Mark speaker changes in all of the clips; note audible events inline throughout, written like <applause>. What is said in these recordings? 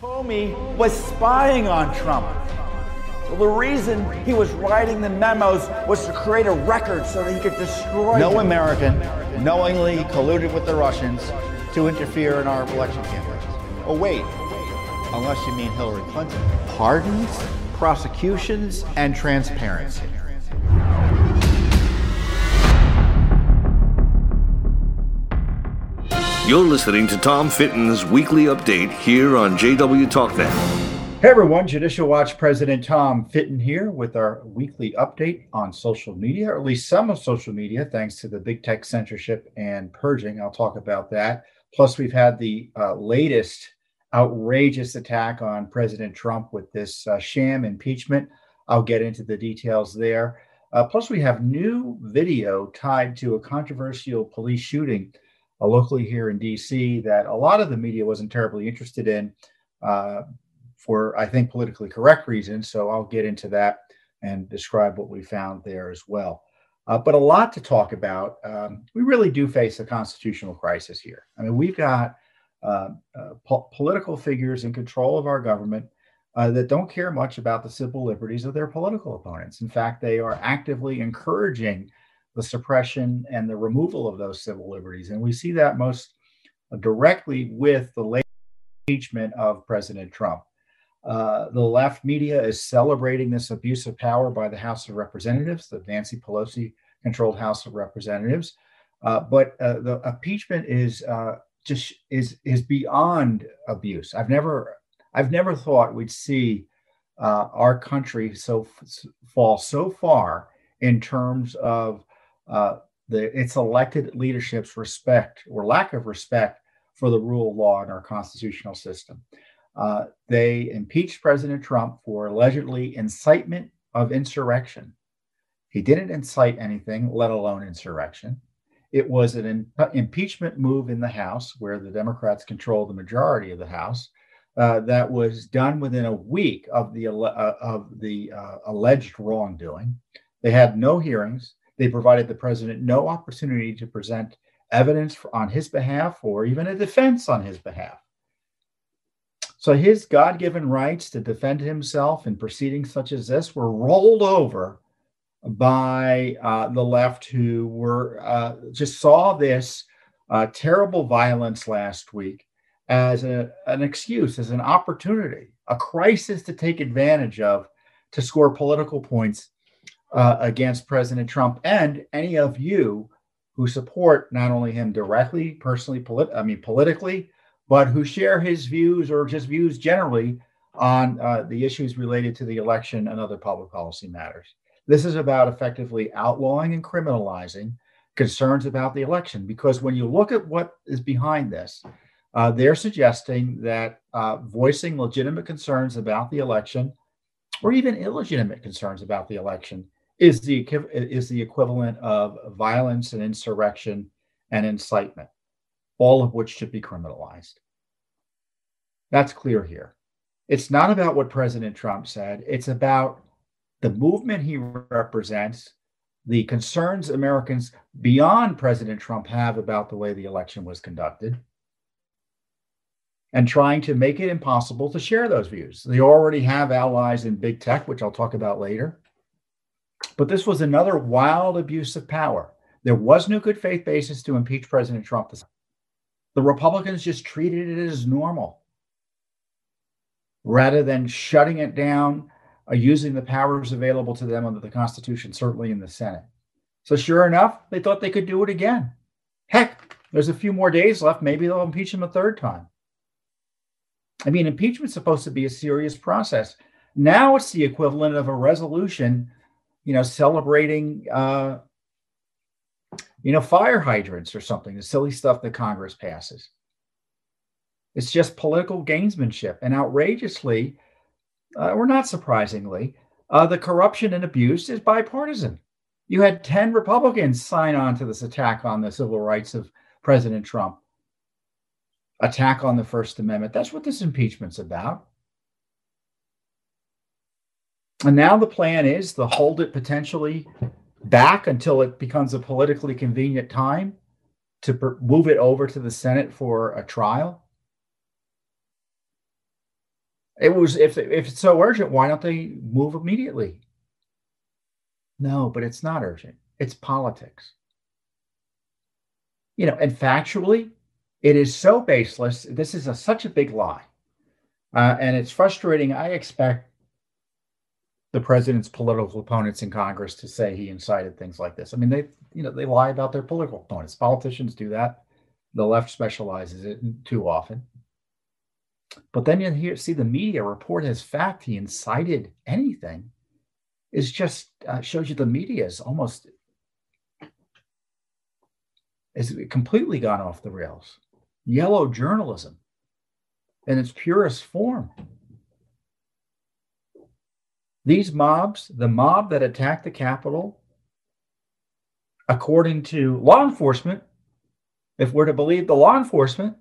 Speaker 1: Comey was spying on Trump. Well, the reason he was writing the memos was to create a record so that he could destroy.
Speaker 2: No
Speaker 1: him.
Speaker 2: American knowingly colluded with the Russians to interfere in our election campaigns. Oh, wait, unless you mean Hillary Clinton. Pardons, prosecutions, and transparency.
Speaker 3: You're listening to Tom Fitton's weekly update here on JW TalkNet.
Speaker 2: Hey everyone, Judicial Watch President Tom Fitton here with our weekly update on social media, or at least some of social media, thanks to the big tech censorship and purging. I'll talk about that. Plus, we've had the uh, latest outrageous attack on President Trump with this uh, sham impeachment. I'll get into the details there. Uh, plus, we have new video tied to a controversial police shooting uh, locally here in DC that a lot of the media wasn't terribly interested in uh, for, I think, politically correct reasons. So I'll get into that and describe what we found there as well. Uh, but a lot to talk about. Um, we really do face a constitutional crisis here. I mean, we've got uh, uh, po- political figures in control of our government uh, that don't care much about the civil liberties of their political opponents. In fact, they are actively encouraging the suppression and the removal of those civil liberties. And we see that most directly with the late impeachment of President Trump. Uh, the left media is celebrating this abuse of power by the House of Representatives, the Nancy Pelosi controlled House of Representatives. Uh, but uh, the impeachment is uh, just is is beyond abuse. I've never I've never thought we'd see uh, our country so fall so far in terms of uh, the its elected leadership's respect or lack of respect for the rule of law in our constitutional system. Uh, they impeached President Trump for allegedly incitement of insurrection. He didn't incite anything, let alone insurrection. It was an in, impeachment move in the House, where the Democrats control the majority of the House, uh, that was done within a week of the uh, of the uh, alleged wrongdoing. They had no hearings. They provided the president no opportunity to present evidence on his behalf or even a defense on his behalf. So his God given rights to defend himself in proceedings such as this were rolled over by uh, the left, who were uh, just saw this uh, terrible violence last week as a, an excuse, as an opportunity, a crisis to take advantage of to score political points uh, against President Trump and any of you who support not only him directly, personally, polit- I mean politically, but who share his views or just views generally on uh, the issues related to the election and other public policy matters. This is about effectively outlawing and criminalizing concerns about the election because when you look at what is behind this, uh, they're suggesting that uh, voicing legitimate concerns about the election or even illegitimate concerns about the election is the is the equivalent of violence and insurrection and incitement, all of which should be criminalized. That's clear here. It's not about what President Trump said. It's about the movement he represents, the concerns Americans beyond President Trump have about the way the election was conducted, and trying to make it impossible to share those views. They already have allies in big tech, which I'll talk about later. But this was another wild abuse of power. There was no good faith basis to impeach President Trump. The Republicans just treated it as normal rather than shutting it down or using the powers available to them under the Constitution, certainly in the Senate. So, sure enough, they thought they could do it again. Heck, there's a few more days left. Maybe they'll impeach him a third time. I mean, impeachment's supposed to be a serious process. Now it's the equivalent of a resolution you know, celebrating, uh, you know, fire hydrants or something, the silly stuff that Congress passes. It's just political gamesmanship. And outrageously, uh, or not surprisingly, uh, the corruption and abuse is bipartisan. You had 10 Republicans sign on to this attack on the civil rights of President Trump, attack on the First Amendment. That's what this impeachment's about. And now the plan is to hold it potentially back until it becomes a politically convenient time to per- move it over to the Senate for a trial. It was if if it's so urgent, why don't they move immediately? No, but it's not urgent. It's politics. You know, and factually, it is so baseless. This is a, such a big lie. Uh, and it's frustrating. I expect the president's political opponents in Congress to say he incited things like this. I mean, they, you know, they lie about their political opponents. Politicians do that. The left specializes it too often. But then you hear, see the media report as fact he incited anything is just uh, shows you the media is almost is completely gone off the rails. Yellow journalism in its purest form. These mobs, the mob that attacked the Capitol, according to law enforcement, if we're to believe the law enforcement,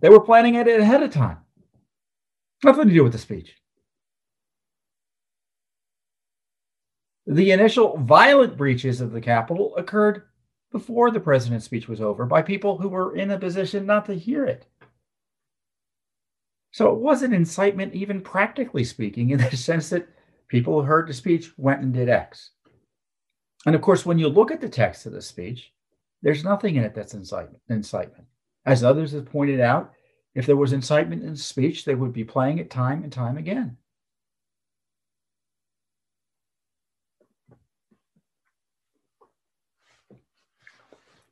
Speaker 2: they were planning it ahead of time. Nothing to do with the speech. The initial violent breaches of the Capitol occurred before the president's speech was over by people who were in a position not to hear it. So it wasn't incitement, even practically speaking, in the <laughs> sense that people who heard the speech went and did X. And of course, when you look at the text of the speech, there's nothing in it that's incitement. incitement. As others have pointed out, if there was incitement in speech, they would be playing it time and time again.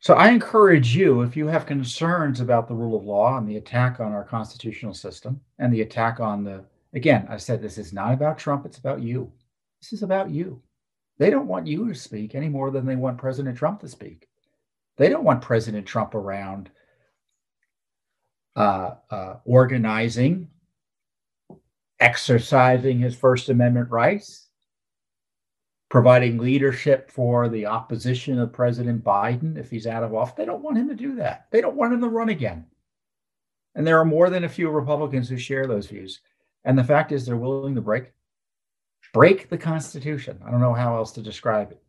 Speaker 2: So I encourage you, if you have concerns about the rule of law and the attack on our constitutional system and the attack on the, again, I said this is not about Trump, it's about you. This is about you. They don't want you to speak any more than they want President Trump to speak. They don't want President Trump around uh, uh, organizing, exercising his First Amendment rights, providing leadership for the opposition of President Biden if he's out of office. They don't want him to do that. They don't want him to run again. And there are more than a few Republicans who share those views. And the fact is, they're willing to break break the Constitution. I don't know how else to describe it.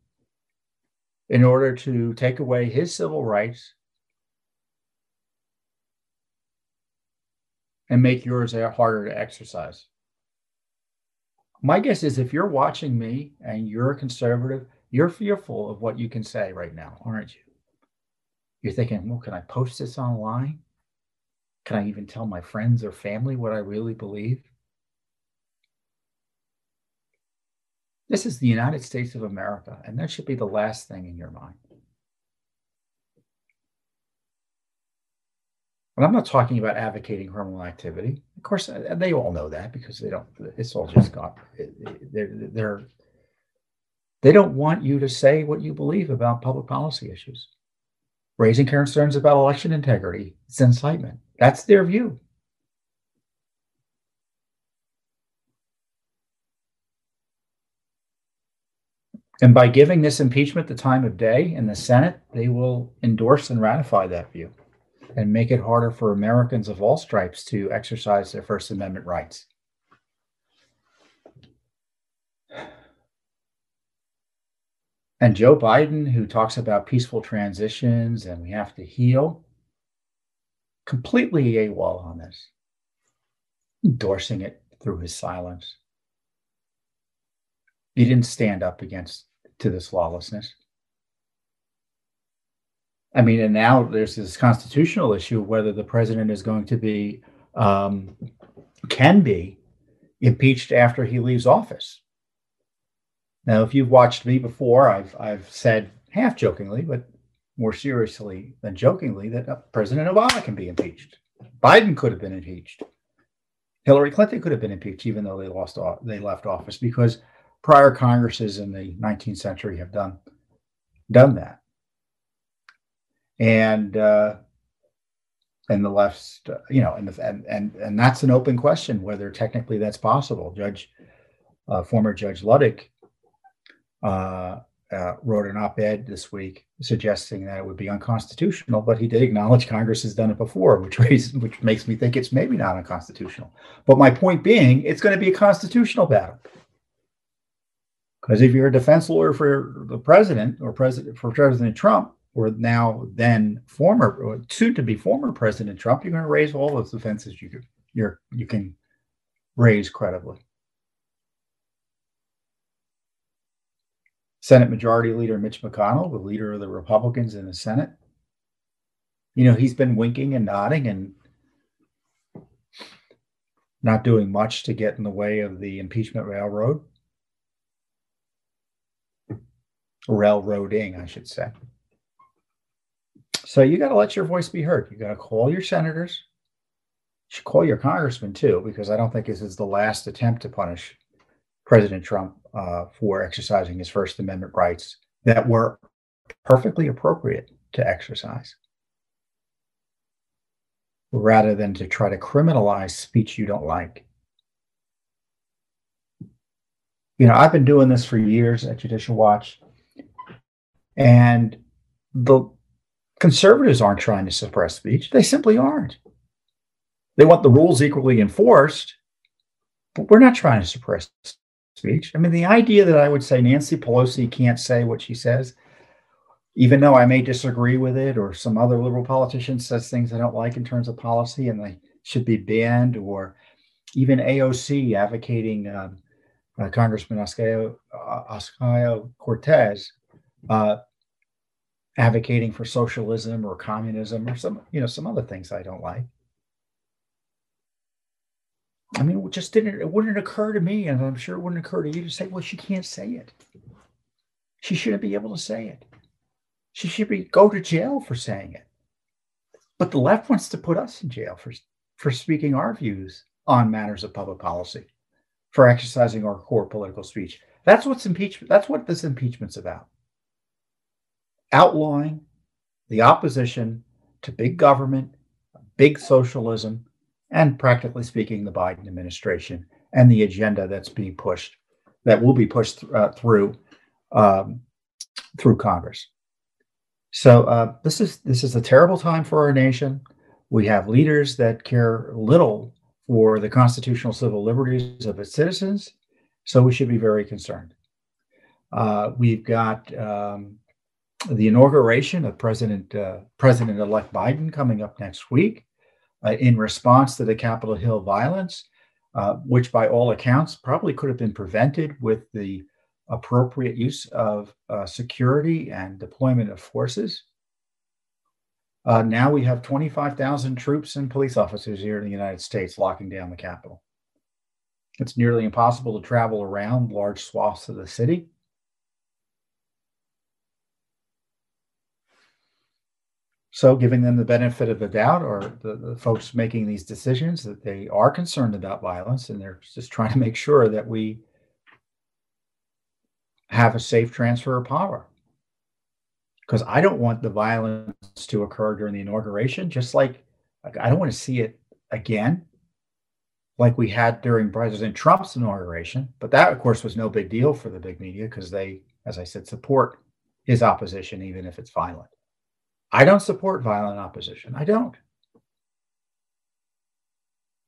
Speaker 2: In order to take away his civil rights and make yours harder to exercise my guess is if you're watching me and you're a conservative, you're fearful of what you can say right now, aren't you? You're thinking, well, can I post this online? Can I even tell my friends or family what I really believe? This is the United States of America, and that should be the last thing in your mind. And I'm not talking about advocating criminal activity. Of course, uh, they all know that because they don't. It's all just got. They're they're they don't want you to say what you believe about public policy issues. Raising concerns about election integrity, it's incitement. That's their view. And by giving this impeachment the time of day in the Senate, they will endorse and ratify that view and make it harder for Americans of all stripes to exercise their First Amendment rights. And Joe Biden, who talks about peaceful transitions and we have to heal, completely AWOL on this, endorsing it through his silence. He didn't stand up against to this lawlessness. I mean, and now there's this constitutional issue of whether the president is going to be, um, can be impeached after he leaves office. Now, if you've watched me before, I've I've said half jokingly, but more seriously than jokingly, that uh, President Obama can be impeached. Biden could have been impeached. Hillary Clinton could have been impeached, even though they lost they left office, because prior Congresses in the 19th century have done done that and uh, and the left, you know, and, the, and and and that's an open question whether technically that's possible. Judge, uh, former Judge Luttig, uh, uh, wrote an op-ed this week suggesting that it would be unconstitutional, but he did acknowledge Congress has done it before, which raises, which makes me think it's maybe not unconstitutional. But my point being, it's going to be a constitutional battle. Because if you're a defense lawyer for the president or president for President Trump, or now then former, soon to be former President Trump, you're going to raise all those defenses you could, you're, you can raise credibly. Senate Majority Leader Mitch McConnell, the leader of the Republicans in the Senate, you know, he's been winking and nodding and not doing much to get in the way of the impeachment railroad. Railroading, I should say. So you got to let your voice be heard. You got to call your senators. You should call your congressman too, because I don't think this is the last attempt to punish President Trump uh, for exercising his First Amendment rights that were perfectly appropriate to exercise rather than to try to criminalize speech you don't like. You know, I've been doing this for years at Judicial Watch, and the conservatives aren't trying to suppress speech. They simply aren't. They want the rules equally enforced, but we're not trying to suppress speech. I mean, the idea that I would say Nancy Pelosi can't say what she says even though I may disagree with it, or some other liberal politician says things I don't like in terms of policy and they should be banned, or even AOC advocating um, uh, Congressman Ocasio uh, Cortez uh, advocating for socialism or communism or some, you know, some other things I don't like. I mean, it just didn't, it wouldn't occur to me, and I'm sure it wouldn't occur to you to say, well, she can't say it. She shouldn't be able to say it. She should be go to jail for saying it. But the left wants to put us in jail for, for speaking our views on matters of public policy, for exercising our core political speech. That's what's impeachment. That's what this impeachment's about. Outlawing the opposition to big government, big socialism, and practically speaking, the Biden administration and the agenda that's being pushed, that will be pushed th- uh, through um, through Congress. So uh, this is this is a terrible time for our nation. We have leaders that care little for the constitutional civil liberties of its citizens, so we should be very concerned. Uh, we've got um, the inauguration of President uh, President-elect Biden coming up next week, uh, in response to the Capitol Hill violence, uh, which by all accounts probably could have been prevented with the appropriate use of uh, security and deployment of forces. Uh, now we have 25,000 troops and police officers here in the United States locking down the Capitol. It's nearly impossible to travel around large swaths of the city. So, giving them the benefit of the doubt, or the, the, folks making these decisions, that they are concerned about violence and they're just trying to make sure that we have a safe transfer of power. Because I don't want the violence to occur during the inauguration, just like, like I don't want to see it again, like we had during President Trump's inauguration. But that, of course, was no big deal for the big media because they, as I said, support his opposition, even if it's violent. I don't support violent opposition. I don't.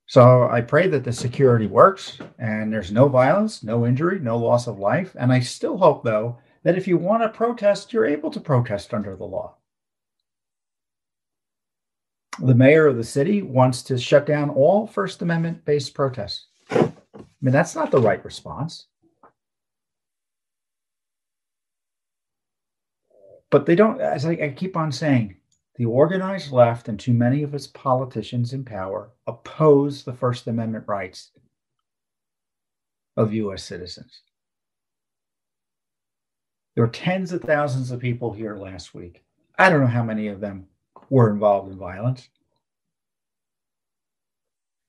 Speaker 2: So I pray that the security works and there's no violence, no injury, no loss of life. And I still hope, though, that if you want to protest, you're able to protest under the law. The mayor of the city wants to shut down all First Amendment based protests. I mean, that's not the right response. But they don't, as I, I keep on saying, the organized left and too many of its politicians in power oppose the First Amendment rights of U.S. citizens. There were tens of thousands of people here last week. I don't know how many of them were involved in violence.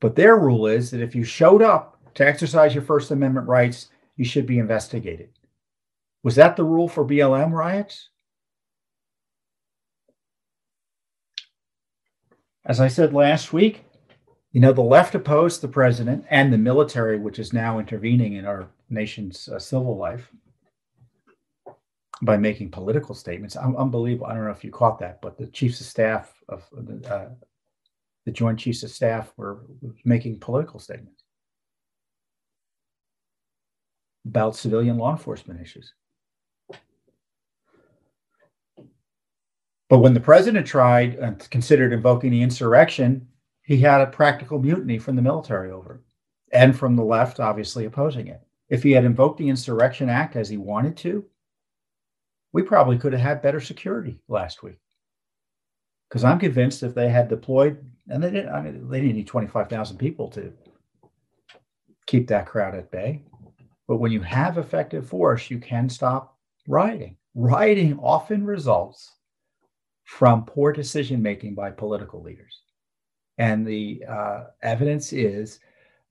Speaker 2: But their rule is that if you showed up to exercise your First Amendment rights, you should be investigated. Was that the rule for BLM riots? As I said last week, you know, the left opposed the president and the military, which is now intervening in our nation's uh, civil life by making political statements. Un- unbelievable. I don't know if you caught that, but the chiefs of staff of the, uh, the Joint Chiefs of Staff were making political statements about civilian law enforcement issues. But when the president tried and considered invoking the insurrection, he had a practical mutiny from the military over it. and from the left, obviously opposing it. If he had invoked the Insurrection Act as he wanted to, we probably could have had better security last week. Because I'm convinced if they had deployed, and they didn't, I mean, they didn't need 25,000 people to keep that crowd at bay. But when you have effective force, you can stop rioting. Rioting often results from poor decision making by political leaders. And the uh, evidence is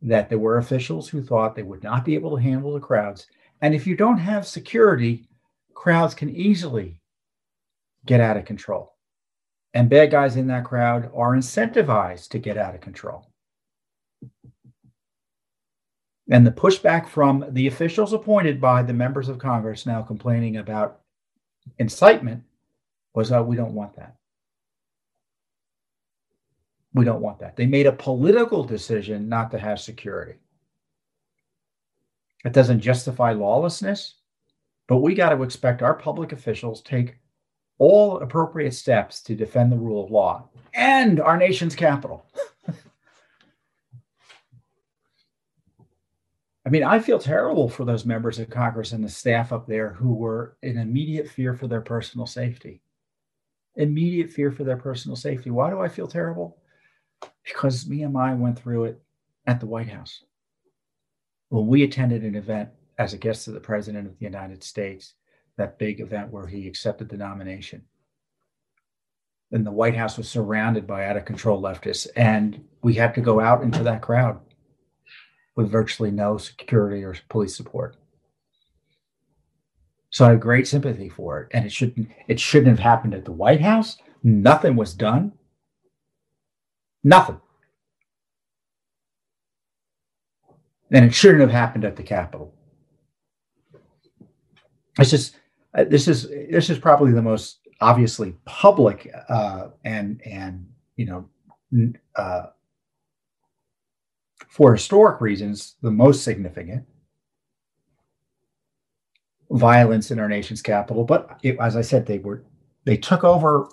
Speaker 2: that there were officials who thought they would not be able to handle the crowds. And if you don't have security, crowds can easily get out of control. And bad guys in that crowd are incentivized to get out of control. And the pushback from the officials appointed by the members of Congress now complaining about incitement was, oh, we don't want that. We don't want that. They made a political decision not to have security. It doesn't justify lawlessness, but we got to expect our public officials take all appropriate steps to defend the rule of law and our nation's capital. <laughs> I mean, I feel terrible for those members of Congress and the staff up there who were in immediate fear for their personal safety. Immediate fear for their personal safety. Why do I feel terrible? Because me and my went through it at the White House. When we attended an event as a guest of the President of the United States, that big event where he accepted the nomination. And the White House was surrounded by out of control leftists. And we had to go out into that crowd with virtually no security or police support. So I have great sympathy for it. And it shouldn't it shouldn't have happened at the White House. Nothing was done. Nothing. And it shouldn't have happened at the Capitol. It's just uh, this is this is probably the most obviously public uh, and and you know uh, for historic reasons, the most significant violence in our nation's capital. But it, as I said, they were they took over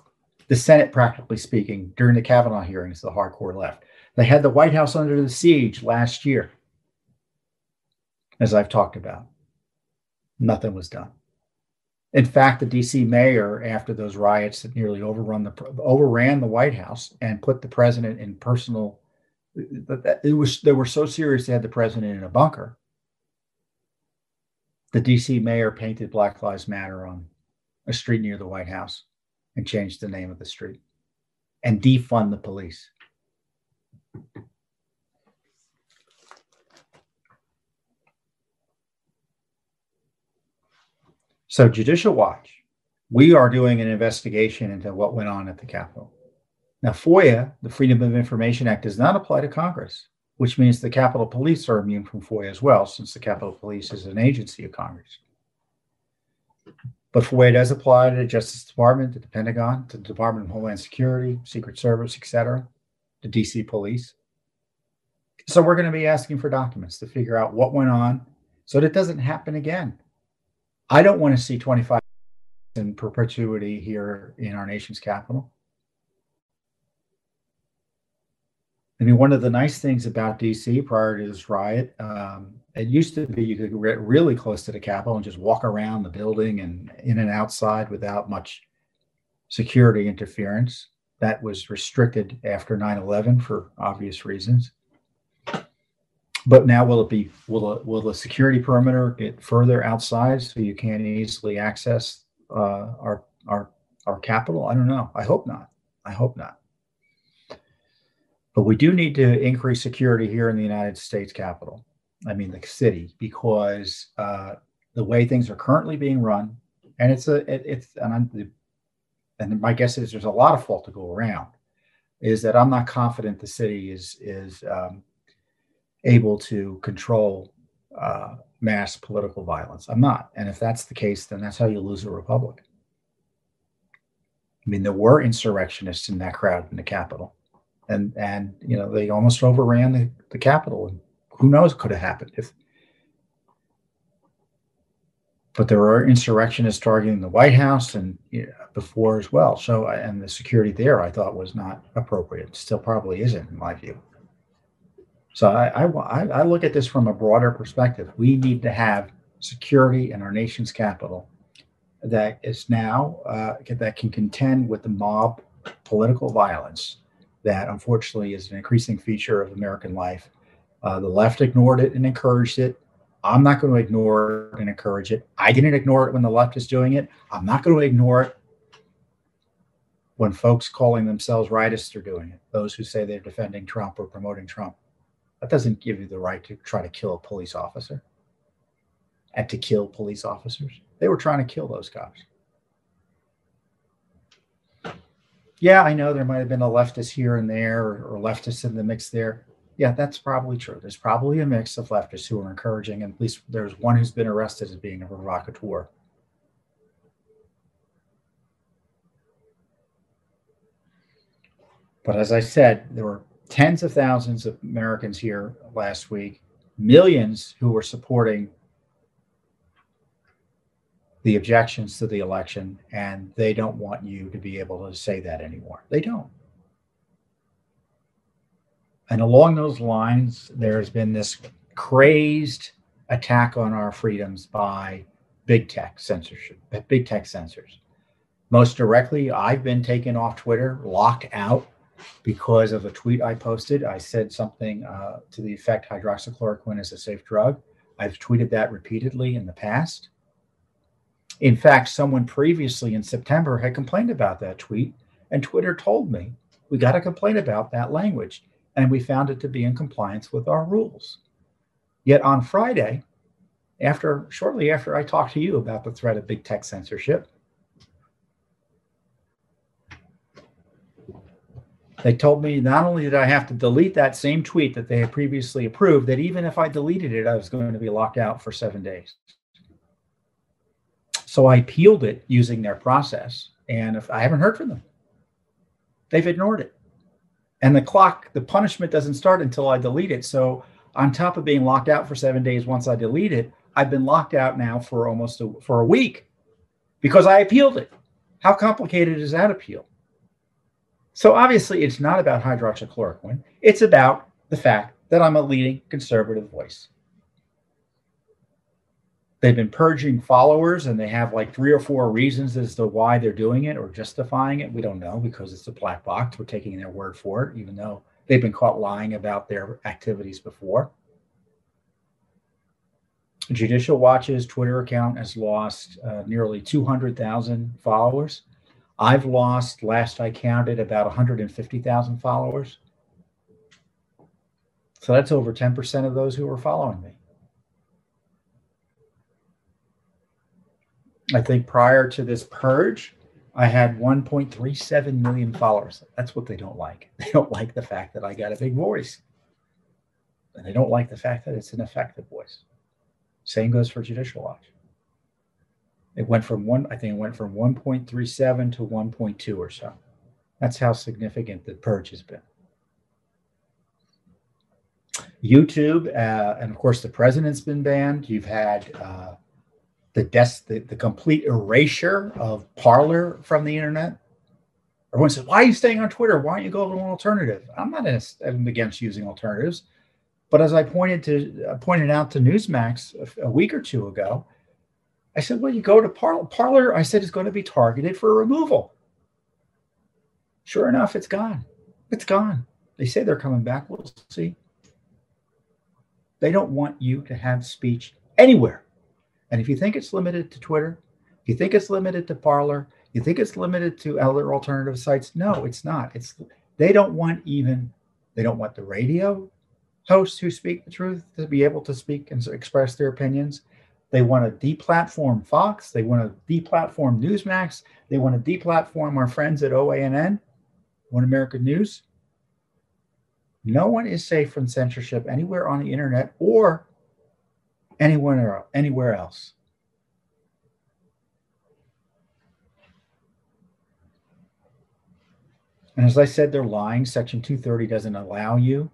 Speaker 2: the Senate, practically speaking, during the Kavanaugh hearings. The hardcore left. They had the White House under the siege last year, as I've talked about. Nothing was done. In fact, the DC mayor, after those riots that nearly overrun the overran the White House and put the president in personal it was they were so serious they had the president in a bunker. The DC mayor painted Black Lives Matter on a street near the White House and changed the name of the street and defund the police. So, Judicial Watch, we are doing an investigation into what went on at the Capitol. Now, FOIA, the Freedom of Information Act, does not apply to Congress, which means the Capitol Police are immune from FOIA as well, since the Capitol Police is an agency of Congress. But FOIA does apply to the Justice Department, to the Pentagon, to the Department of Homeland Security, Secret Service, etc., the DC Police. So we're going to be asking for documents to figure out what went on so that it doesn't happen again. I don't want to see 25 in perpetuity here in our nation's capital. I mean, one of the nice things about DC prior to this riot, um, it used to be you could get really close to the Capitol and just walk around the building and in and outside without much security interference. That was restricted after 9 11 for obvious reasons. But now, will it be, will, will the security perimeter get further outside so you can't easily access uh, our, our, our Capitol? I don't know. I hope not. I hope not. But we do need to increase security here in the United States Capitol. I mean, the city, because uh, the way things are currently being run, and it's a it, it's and and my guess is there's a lot of fault to go around. Is that I'm not confident the city is is um, able to control uh, mass political violence. I'm not, and if that's the case, then that's how you lose a republic. I mean, there were insurrectionists in that crowd in the Capitol and and you know they almost overran the, the Capitol, and who knows could have happened if. But there were insurrectionists targeting the White House and you know, before as well. So and the security there, I thought was not appropriate. Still probably isn't in my view. So I, I, I look at this from a broader perspective. We need to have security in our nation's capital that is now uh, that can contend with the mob political violence that unfortunately is an increasing feature of American life. Uh, the left ignored it and encouraged it. I'm not going to ignore it and encourage it. I didn't ignore it when the left is doing it. I'm not going to ignore it when folks calling themselves rightists are doing it. Those who say they're defending Trump or promoting Trump. That doesn't give you the right to try to kill a police officer and to kill police officers. They were trying to kill those cops. Yeah, I know there might have been a leftist here and there or, or leftists in the mix there. Yeah, that's probably true. There's probably a mix of leftists who are encouraging, and at least there's one who's been arrested as being a provocateur. But as I said, there were tens of thousands of Americans here last week, millions who were supporting the objections to the election, and they don't want you to be able to say that anymore. They don't. And along those lines, there's been this crazed attack on our freedoms by big tech censorship, big tech censors. Most directly, I've been taken off Twitter, locked out because of a tweet I posted. I said something uh, to the effect hydroxychloroquine is a safe drug. I've tweeted that repeatedly in the past. In fact, someone previously in September had complained about that tweet, and Twitter told me we got a complaint about that language, and we found it to be in compliance with our rules. Yet on Friday, after shortly after I talked to you about the threat of big tech censorship, they told me not only did I have to delete that same tweet that they had previously approved, that even if I deleted it, I was going to be locked out for seven days. So I appealed it using their process, and if I haven't heard from them, they've ignored it. And the clock, the punishment doesn't start until I delete it. So on top of being locked out for seven days once I delete it, I've been locked out now for almost a, for a week because I appealed it. How complicated is that appeal? So obviously, it's not about hydroxychloroquine. It's about the fact that I'm a leading conservative voice they've been purging followers and they have like three or four reasons as to why they're doing it or justifying it. We don't know because it's a black box. We're taking their word for it, even though they've been caught lying about their activities before. Judicial Watch's Twitter account has lost uh, nearly 200,000 followers. I've lost, last I counted, about 150,000 followers. So that's over 10% of those who are following me. I think prior to this purge, I had 1.37 million followers. That's what they don't like. <laughs> They don't like the fact that I got a big voice. And they don't like the fact that it's an effective voice. Same goes for Judicial Watch. It went from one, I think it went from 1.37 to 1.2 or so. That's how significant the purge has been. YouTube, uh, and of course, the president's been banned. You've had uh, the, des- the, the complete erasure of Parler from the internet. Everyone says, "Why are you staying on Twitter? Why don't you go to an alternative?" I'm not against using alternatives, but as I pointed to uh, pointed out to Newsmax a, a, week or two ago, I said, "Well, you go to Parler. Parler, I said, is going to be targeted for removal." Sure enough, it's gone. It's gone. They say they're coming back. We'll see. They don't want you to have speech anywhere and if you think it's limited to Twitter, you think it's limited to Parler, you think it's limited to other alternative sites, no, it's not. It's they don't want even they don't want the radio hosts who speak the truth to be able to speak and express their opinions. They want to deplatform Fox. They want to deplatform Newsmax. They want to deplatform our friends at OANN, One American News. No one is safe from censorship anywhere on the internet or anywhere anywhere else. And as I said, they're lying. Section 230 doesn't allow you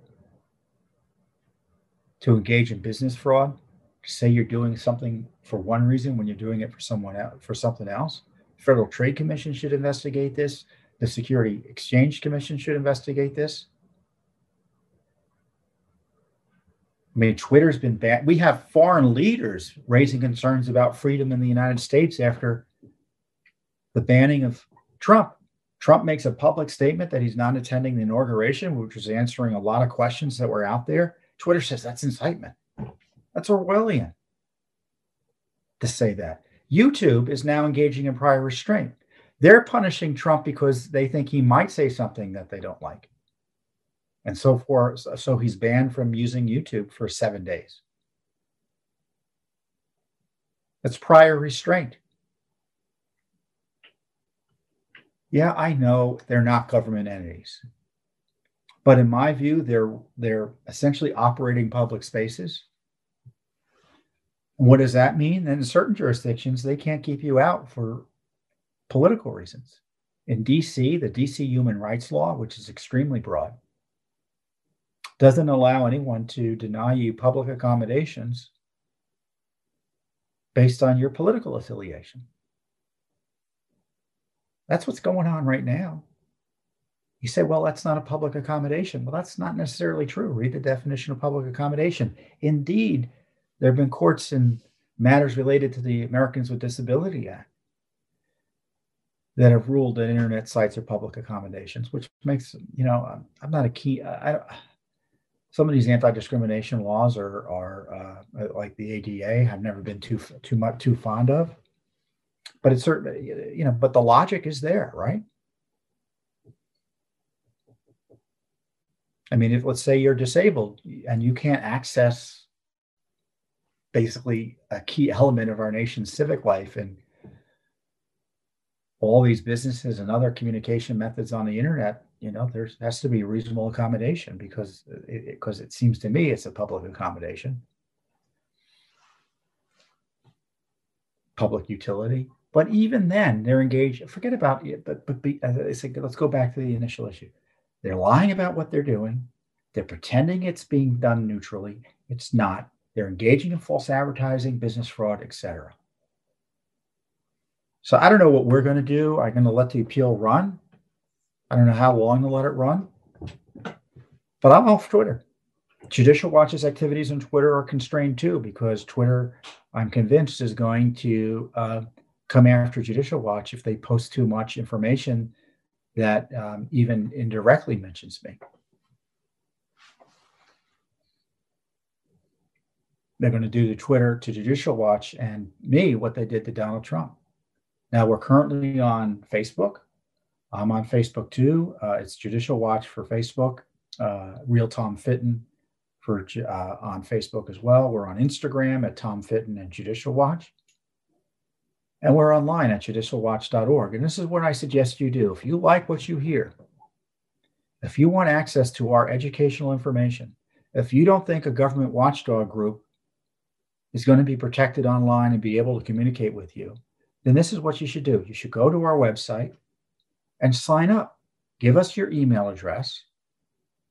Speaker 2: to engage in business fraud. Say you're doing something for one reason when you're doing it for someone else, for something else. Federal Trade Commission should investigate this. The Security Exchange Commission should investigate this. I mean, Twitter's been banned. We have foreign leaders raising concerns about freedom in the United States after the banning of Trump. Trump makes a public statement that he's not attending the inauguration, which was answering a lot of questions that were out there. Twitter says that's incitement. That's Orwellian to say that. YouTube is now engaging in prior restraint. They're punishing Trump because they think he might say something that they don't like. And so forth. So he's banned from using YouTube for seven days. That's prior restraint. Yeah, I know they're not government entities. But in my view, they're they're essentially operating public spaces. What does that mean? In certain jurisdictions, they can't keep you out for political reasons. In DC, the DC human rights law, which is extremely broad, doesn't allow anyone to deny you public accommodations based on your political affiliation. That's what's going on right now. You say, well, that's not a public accommodation. Well, that's not necessarily true. Read the definition of public accommodation. Indeed, there have been courts in matters related to the Americans with Disability Act that have ruled that internet sites are public accommodations, which makes, you know, I'm not a key, I, some of these anti-discrimination laws are, are uh, like the ADA, I've never been too, too much, too fond of. But it's certainly you know but the logic is there right? I mean if let's say you're disabled and you can't access basically a key element of our nation's civic life and all these businesses and other communication methods on the internet you know there has to be reasonable accommodation because uh, it, because it seems to me it's a public accommodation public utility but even then, they're engaged. Forget about it. But but be, I say, let's go back to the initial issue. They're lying about what they're doing. They're pretending it's being done neutrally. It's not. They're engaging in false advertising, business fraud, etc. So I don't know what we're going to do. I'm going to let the appeal run. I don't know how long to let it run. But I'm off Twitter. Judicial Watch's activities on Twitter are constrained too, because Twitter, I'm convinced, is going to uh, come after Judicial Watch if they post too much information that um, even indirectly mentions me. They're going to do to Twitter, to Judicial Watch, and me what they did to Donald Trump. Now we're currently on Facebook. I'm on Facebook too. Uh, it's Judicial Watch for Facebook, uh, Real Tom Fitton for uh, on Facebook as well. We're on Instagram at Tom Fitton and Judicial Watch. And we're online at judicialwatch.org. And this is what I suggest you do. If you like what you hear, if you want access to our educational information, if you don't think a government watchdog group is going to be protected online and be able to communicate with you, then this is what you should do. You should go to our website and sign up. Give us your email address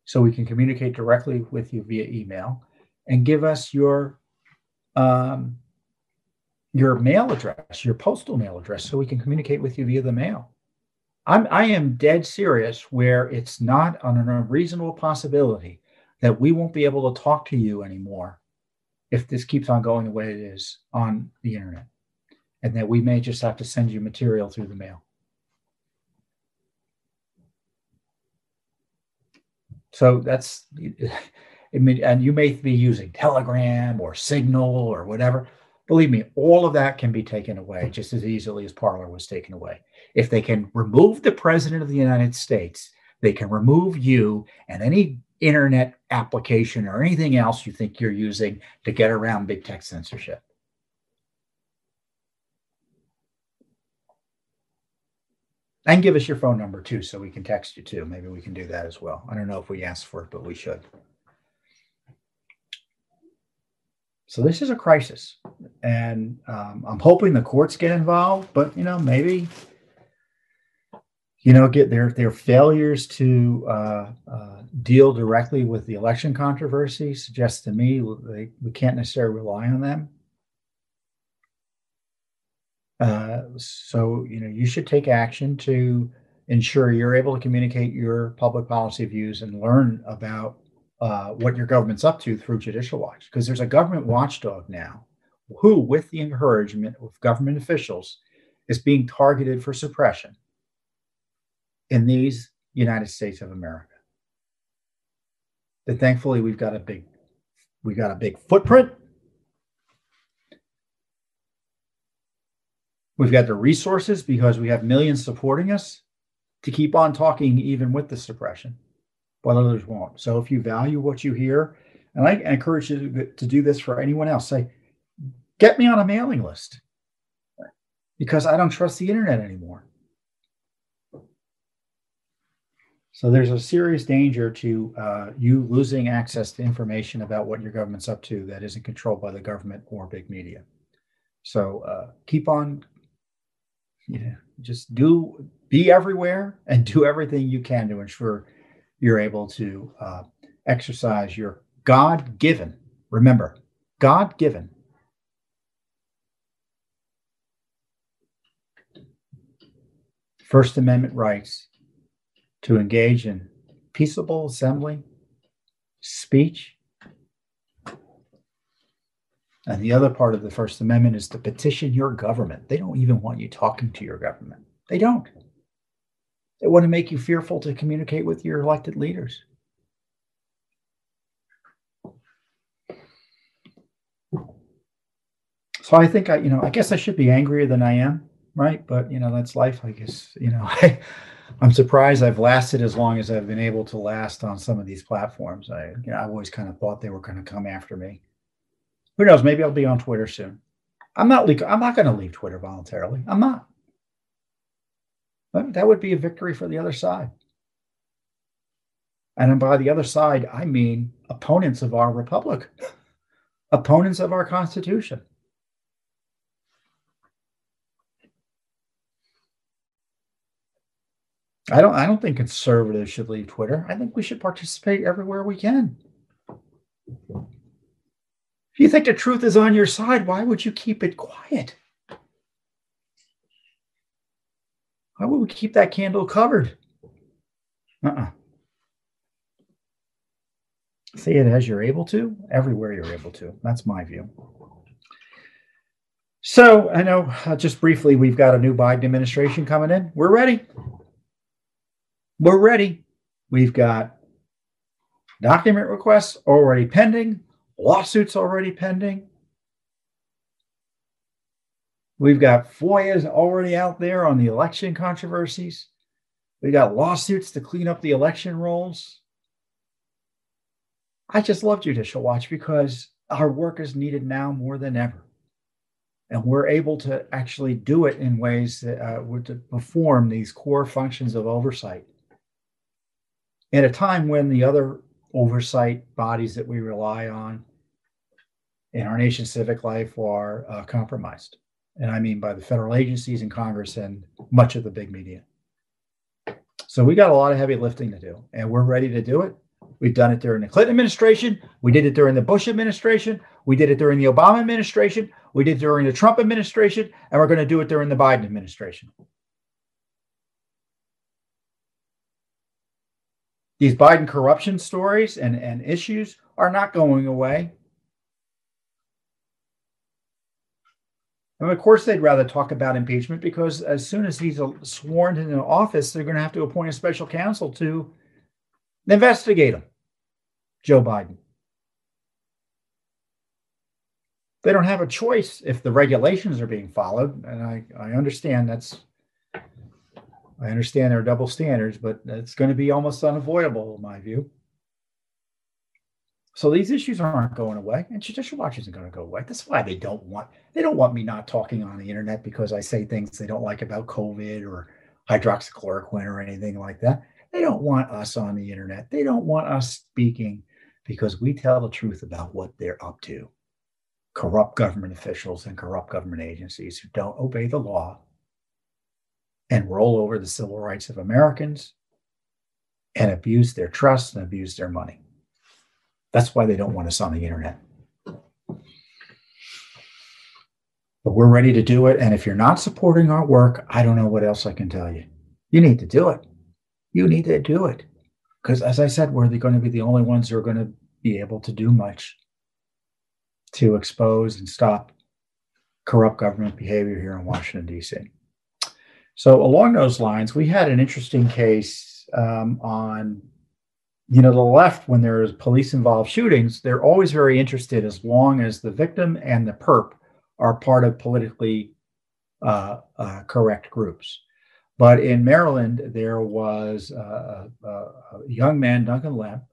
Speaker 2: so we can communicate directly with you via email and give us your um, your mail address, your postal mail address, so we can communicate with you via the mail. I'm I am dead serious where it's not on an unreasonable possibility that we won't be able to talk to you anymore if this keeps on going the way it is on the internet. And that we may just have to send you material through the mail. So that's I mean, and you may be using Telegram or Signal or whatever. Believe me, all of that can be taken away just as easily as Parler was taken away. If they can remove the president of the United States, they can remove you and any internet application or anything else you think you're using to get around big tech censorship. And give us your phone number too, so we can text you too. Maybe we can do that as well. I don't know if we asked for it, but we should. So this is a crisis, and um, I'm hoping the courts get involved. But you know, maybe you know, get their their failures to uh, uh, deal directly with the election controversy suggests to me they, we can't necessarily rely on them. Uh, so you know, you should take action to ensure you're able to communicate your public policy views and learn about uh, what your government's up to through Judicial Watch, because there's a government watchdog now who, with the encouragement of government officials, is being targeted for suppression in these United States of America. But thankfully, we've got a big, we got a big footprint. We've got the resources because we have millions supporting us to keep on talking even with the suppression, but others won't. So if you value what you hear, and I encourage you to do this for anyone else, say, get me on a mailing list because I don't trust the internet anymore. So there's a serious danger to uh, you losing access to information about what your government's up to that isn't controlled by the government or big media. So uh, keep on, yeah, just do be everywhere and do everything you can to ensure you're able to uh, exercise your God given, remember, God given First Amendment rights to engage in peaceable assembly, speech. And the other part of the First Amendment is to petition your government. They don't even want you talking to your government. They don't. They want to make you fearful to communicate with your elected leaders. So I think I, you know, I guess I should be angrier than I am, right? But you know, that's life, I guess. You know, I <laughs> I'm surprised I've lasted as long as I've been able to last on some of these platforms. I, you know, I've always kind of thought they were going to come after me. Who knows? Maybe I'll be on Twitter soon. I'm not. Le- I'm not going to leave Twitter voluntarily. I'm not. But that would be a victory for the other side. And by the other side, I mean opponents of our republic, <laughs> opponents of our Constitution. I don't I don't think conservatives should leave Twitter. I think we should participate everywhere we can. If you think the truth is on your side, why would you keep it quiet? Why would we keep that candle covered? Uh-uh. Say it as you're able to, everywhere you're able to. That's my view. So I know uh, just briefly, we've got a new Biden administration coming in. We're ready we're ready. We've got document requests already pending, lawsuits already pending. We've got FOIAs already out there on the election controversies. We got lawsuits to clean up the election rolls. I just love Judicial Watch because our work is needed now more than ever. And we're able to actually do it in ways that uh, would to perform these core functions of oversight at a time when the other oversight bodies that we rely on in our nation's civic life are uh, compromised. And I mean by the federal agencies and Congress and much of the big media. So we got a lot of heavy lifting to do, and we're ready to do it. We've done it during the Clinton administration. We did it during the Bush administration. We did it during the Obama administration. We did it during the Trump administration, and we're going to do it during the Biden administration. These Biden corruption stories and, and issues are not going away. And of course, they'd rather talk about impeachment because as soon as he's sworn into office, they're going to have to appoint a special counsel to investigate him, Joe Biden. They don't have a choice if the regulations are being followed. And I, I understand that's I understand there are double standards, but it's going to be almost unavoidable, in my view. So these issues aren't going away, and judicial watch isn't going to go away. That's why they don't want they don't want me not talking on the internet because I say things they don't like about COVID or hydroxychloroquine or anything like that. They don't want us on the internet. They don't want us speaking because we tell the truth about what they're up to. Corrupt government officials and corrupt government agencies who don't obey the law and roll over the civil rights of Americans and abuse their trust and abuse their money. That's why they don't want us on the internet. But we're ready to do it. And if you're not supporting our work, I don't know what else I can tell you. You need to do it. You need to do it because as I said, we're going to be the only ones who are going to be able to do much to expose and stop corrupt government behavior here in Washington, D.C. So, along those lines, we had an interesting case um, on, you know, the left, when there's police involved shootings, they're always very interested as long as the victim and the perp are part of politically uh, uh, correct groups. But in Maryland, there was a, a, a young man, Duncan Lemp,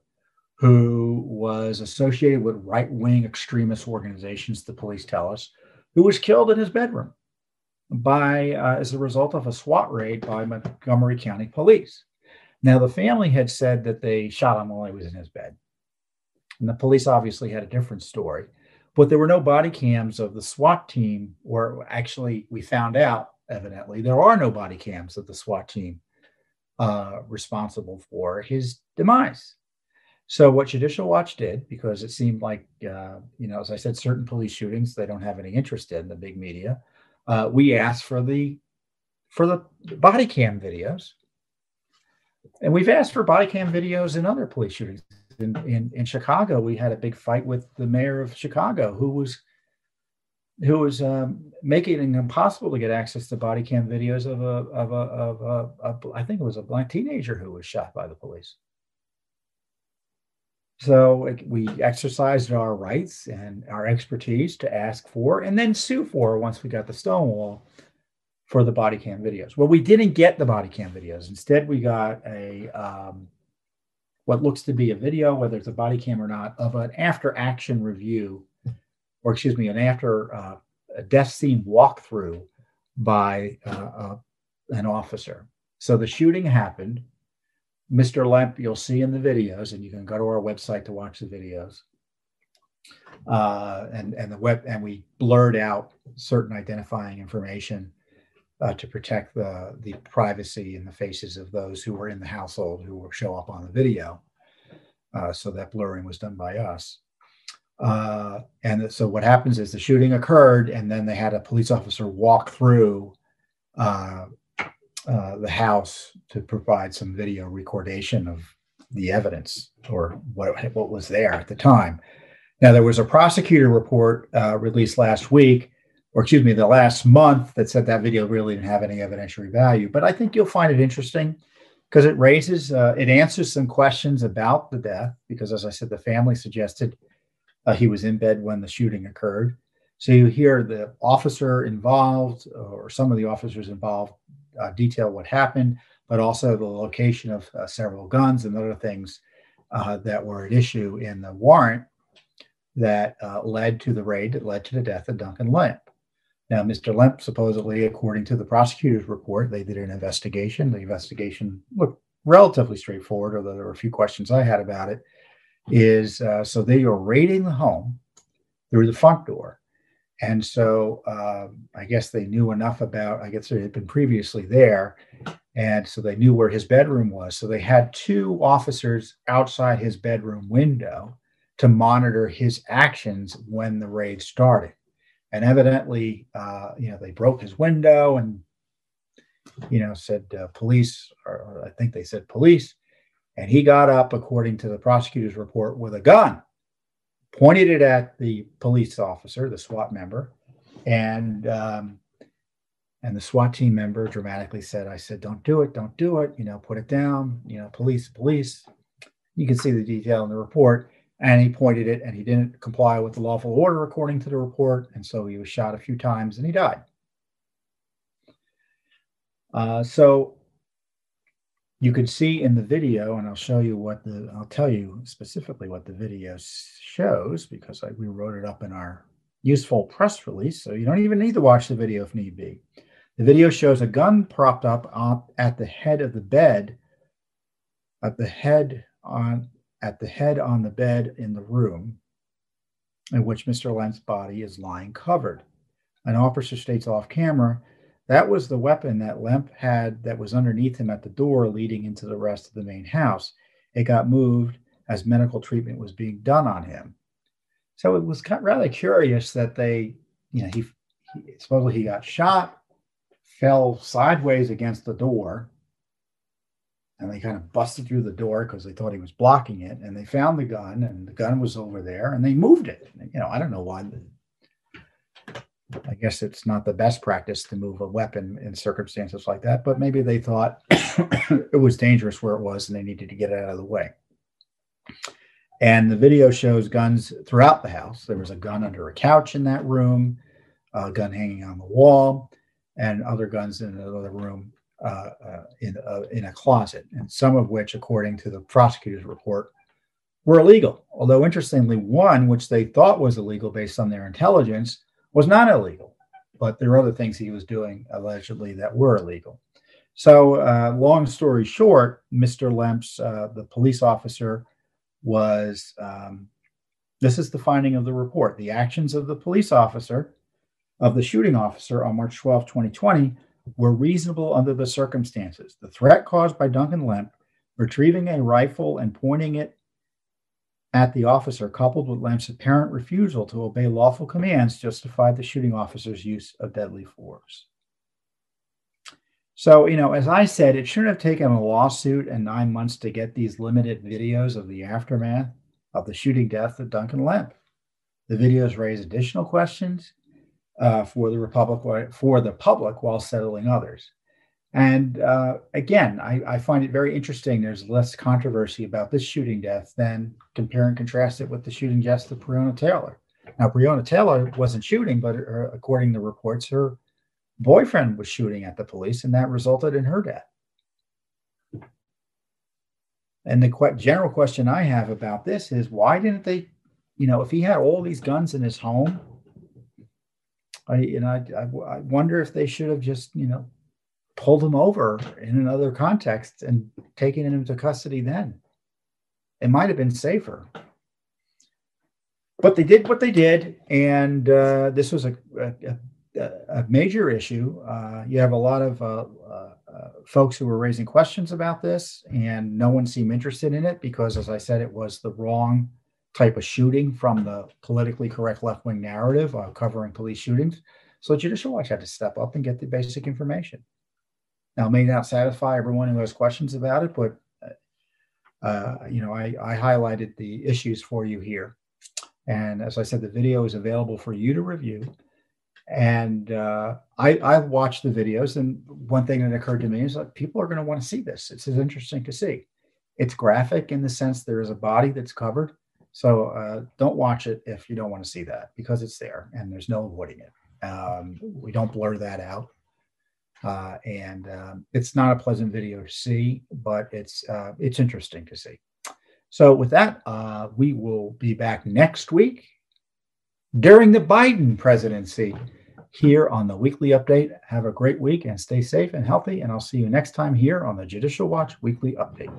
Speaker 2: who was associated with right wing extremist organizations, the police tell us, who was killed in his bedroom by uh, as a result of a SWAT raid by Montgomery County Police. Now, the family had said that they shot him while he was in his bed. And the police obviously had a different story. But there were no body cams of the SWAT team, or actually, we found out, evidently, there are no body cams of the SWAT team uh, responsible for his demise. So what Judicial Watch did, because it seemed like, uh, you know, as I said, certain police shootings they don't have any interest in the big media. Uh, we asked for the for the body cam videos, and we've asked for body cam videos in other police shootings. In, in in Chicago, we had a big fight with the mayor of Chicago, who was who was um, making it impossible to get access to body cam videos of a of a of a, a I think it was a black teenager who was shot by the police. So we exercised our rights and our expertise to ask for and then sue for once we got the Stonewall for the body cam videos. Well, we didn't get the body cam videos. Instead, we got a um, what looks to be a video, whether it's a body cam or not, of an after action review, or excuse me, an after uh, a death scene walkthrough by uh, uh, an officer. So the shooting happened. Mr. Lemp, you'll see in the videos, and you can go to our website to watch the videos. Uh, and and the web and we blurred out certain identifying information uh, to protect the the privacy and the faces of those who were in the household who will show up on the video. Uh, so that blurring was done by us. Uh, and so what happens is the shooting occurred, and then they had a police officer walk through uh, the house to provide some video recordation of the evidence or what, what was there at the time. Now, there was a prosecutor report uh, released last week, or excuse me, the last month that said that video really didn't have any evidentiary value. But I think you'll find it interesting because it raises, uh, it answers some questions about the death. Because as I said, the family suggested uh, he was in bed when the shooting occurred. So you hear the officer involved or some of the officers involved uh, detail what happened, but also the location of uh, several guns and other things uh, that were at issue in the warrant that uh, led to the raid that led to the death of Duncan Lemp. Now, Mr. Lemp, supposedly, according to the prosecutor's report, they did an investigation. The investigation looked relatively straightforward, although there were a few questions I had about it. Is uh, so they are raiding the home through the front door and so um, I guess they knew enough about, I guess they had been previously there. And so they knew where his bedroom was. So they had two officers outside his bedroom window to monitor his actions when the raid started. And evidently, uh, you know, they broke his window and, you know, said uh, police, or I think they said police. And he got up, according to the prosecutor's report, with a gun pointed it at the police officer, the SWAT member, and um, and the SWAT team member dramatically said, "I said, don't do it, don't do it. You know, put it down. You know, police, police." You can see the detail in the report. And he pointed it, and he didn't comply with the lawful order according to the report, and so he was shot a few times, and he died. Uh, so you could see in the video, and I'll show you what the, I'll tell you specifically what the video shows because I, we wrote it up in our useful press release. So you don't even need to watch the video if need be. The video shows a gun propped up at the head of the bed, at the head on at the head on the bed in the room in which Mr. Lemp's body is lying covered. An officer states off camera that was the weapon that Lemp had that was underneath him at the door leading into the rest of the main house. It got moved as medical treatment was being done on him. So it was kind of rather curious that they, you know, he, he supposedly he got shot, fell sideways against the door, and they kind of busted through the door because they thought he was blocking it and they found the gun and the gun was over there and they moved it you know i don't know why i guess it's not the best practice to move a weapon in circumstances like that but maybe they thought <coughs> it was dangerous where it was and they needed to get it out of the way and the video shows guns throughout the house there was a gun under a couch in that room a gun hanging on the wall and other guns in another room uh, uh, in, uh, in a closet, and some of which, according to the prosecutor's report, were illegal. Although, interestingly, one, which they thought was illegal based on their intelligence, was not illegal. But there are other things he was doing allegedly that were illegal. So, uh, long story short, Mr. Lemps, uh, the police officer, was um, this is the finding of the report. The actions of the police officer, of the shooting officer on March 12, 2020, were reasonable under the circumstances. The threat caused by Duncan Lemp retrieving a rifle and pointing it at the officer, coupled with Lemp's apparent refusal to obey lawful commands, justified the shooting officer's use of deadly force. So, you know, as I said, it shouldn't have taken a lawsuit and nine months to get these limited videos of the aftermath of the shooting death of Duncan Lemp. The videos raise additional questions uh, for the republic for the public while settling others. And uh, again, I, I, find it very interesting. There's less controversy about this shooting death than compare and contrast it with the shooting death of Breonna Taylor. Now, Breonna Taylor wasn't shooting, but her, according to reports, her boyfriend was shooting at the police, and that resulted in her death. And the general question I have about this is why didn't they, you know, if he had all these guns in his home, I know I, I, I wonder if they should have just you know pulled him over in another context and taken him into custody then. It might have been safer. But they did what they did, and uh, this was a, a, a major issue. Uh, you have a lot of uh, uh, folks who were raising questions about this, and no one seemed interested in it because, as I said, it was the wrong type of shooting from the politically correct left wing narrative uh, covering police shootings. So Judicial Watch had to step up and get the basic information. Now, may not satisfy everyone who has questions about it, but uh, uh, you know, I, I highlighted the issues for you here. And as I said, the video is available for you to review. And uh, I, I watched the videos, and one thing that occurred to me is that people are going to want to see this. It's interesting to see. It's graphic in the sense there is a body that's covered, so uh, don't watch it if you don't want to see that because it's there and there's no avoiding it. Um, we don't blur that out. Uh, and um, it's not a pleasant video to see, but it's uh, it's interesting to see. So with that, uh, we will be back next week during the Biden presidency here on the weekly update. Have a great week and stay safe and healthy. And I'll see you next time here on the Judicial Watch Weekly Update.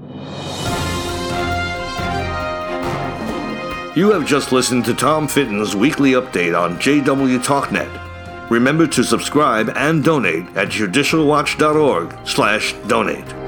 Speaker 3: You have just listened to Tom Fitton's weekly update on JW TalkNet. Remember to subscribe and donate at judicialwatch.org/donate.